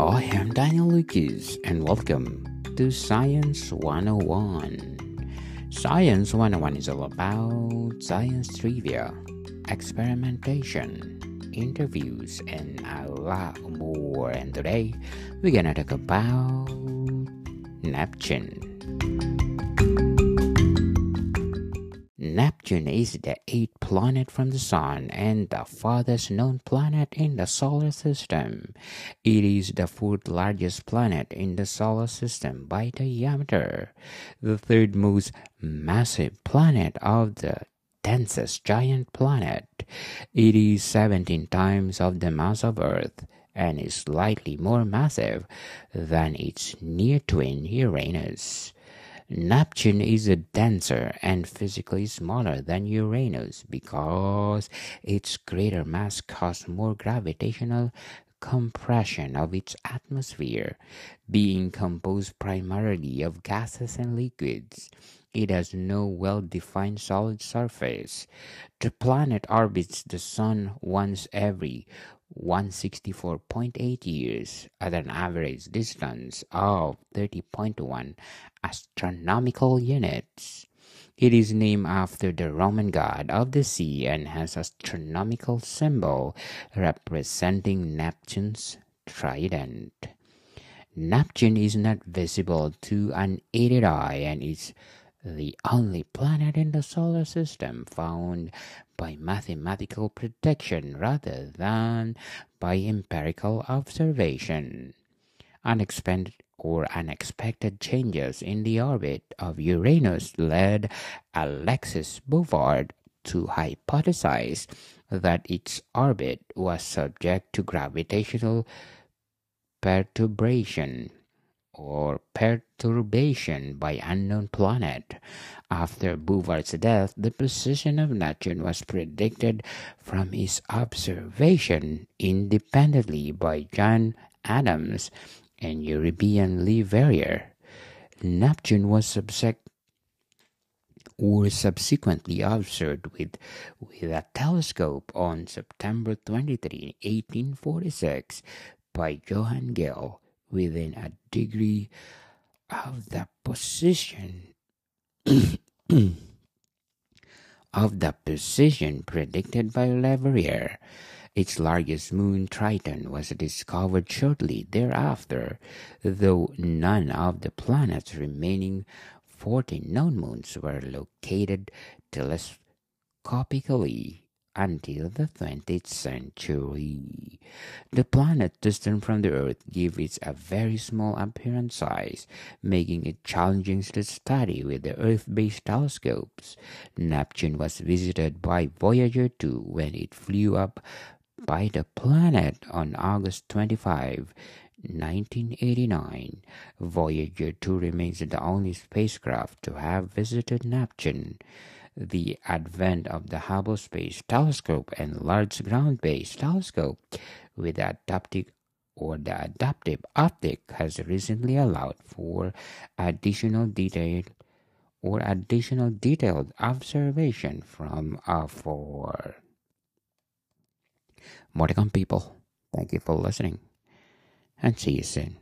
I am Daniel Lucas, and welcome to Science 101. Science 101 is all about science trivia, experimentation, interviews, and a lot more. And today, we're gonna talk about Neptune. Neptune is the eighth planet from the Sun and the farthest known planet in the solar system. It is the fourth largest planet in the solar system by diameter, the third most massive planet of the densest giant planet. It is 17 times of the mass of Earth and is slightly more massive than its near twin Uranus. Neptune is denser and physically smaller than Uranus because its greater mass causes more gravitational compression of its atmosphere, being composed primarily of gases and liquids. It has no well defined solid surface. The planet orbits the Sun once every 164.8 years at an average distance of 30.1 astronomical units. It is named after the Roman god of the sea and has astronomical symbol representing Neptune's trident. Neptune is not visible to an unaided eye and is the only planet in the solar system found by mathematical prediction rather than by empirical observation. Unexpected or unexpected changes in the orbit of Uranus led Alexis Bouvard to hypothesize that its orbit was subject to gravitational perturbation or perturbation by unknown planet. After Bouvard's death, the position of Neptune was predicted from his observation independently by John Adams and European Leverrier. Neptune was or subsequently observed with, with a telescope on September 23, 1846 by Johann Galle within a degree of the position of the position predicted by Leverrier. Its largest moon, Triton, was discovered shortly thereafter, though none of the planet's remaining 14 known moons were located telescopically until the 20th century. The planet distant from the Earth gives it a very small apparent size, making it challenging to study with the Earth-based telescopes. Neptune was visited by Voyager 2 when it flew up by the planet on August 25, 1989. Voyager 2 remains the only spacecraft to have visited Neptune. The advent of the Hubble Space Telescope and Large Ground Based Telescope with the adaptive or the adaptive optic has recently allowed for additional detail or additional detailed observation from afar. More to people. Thank you for listening and see you soon.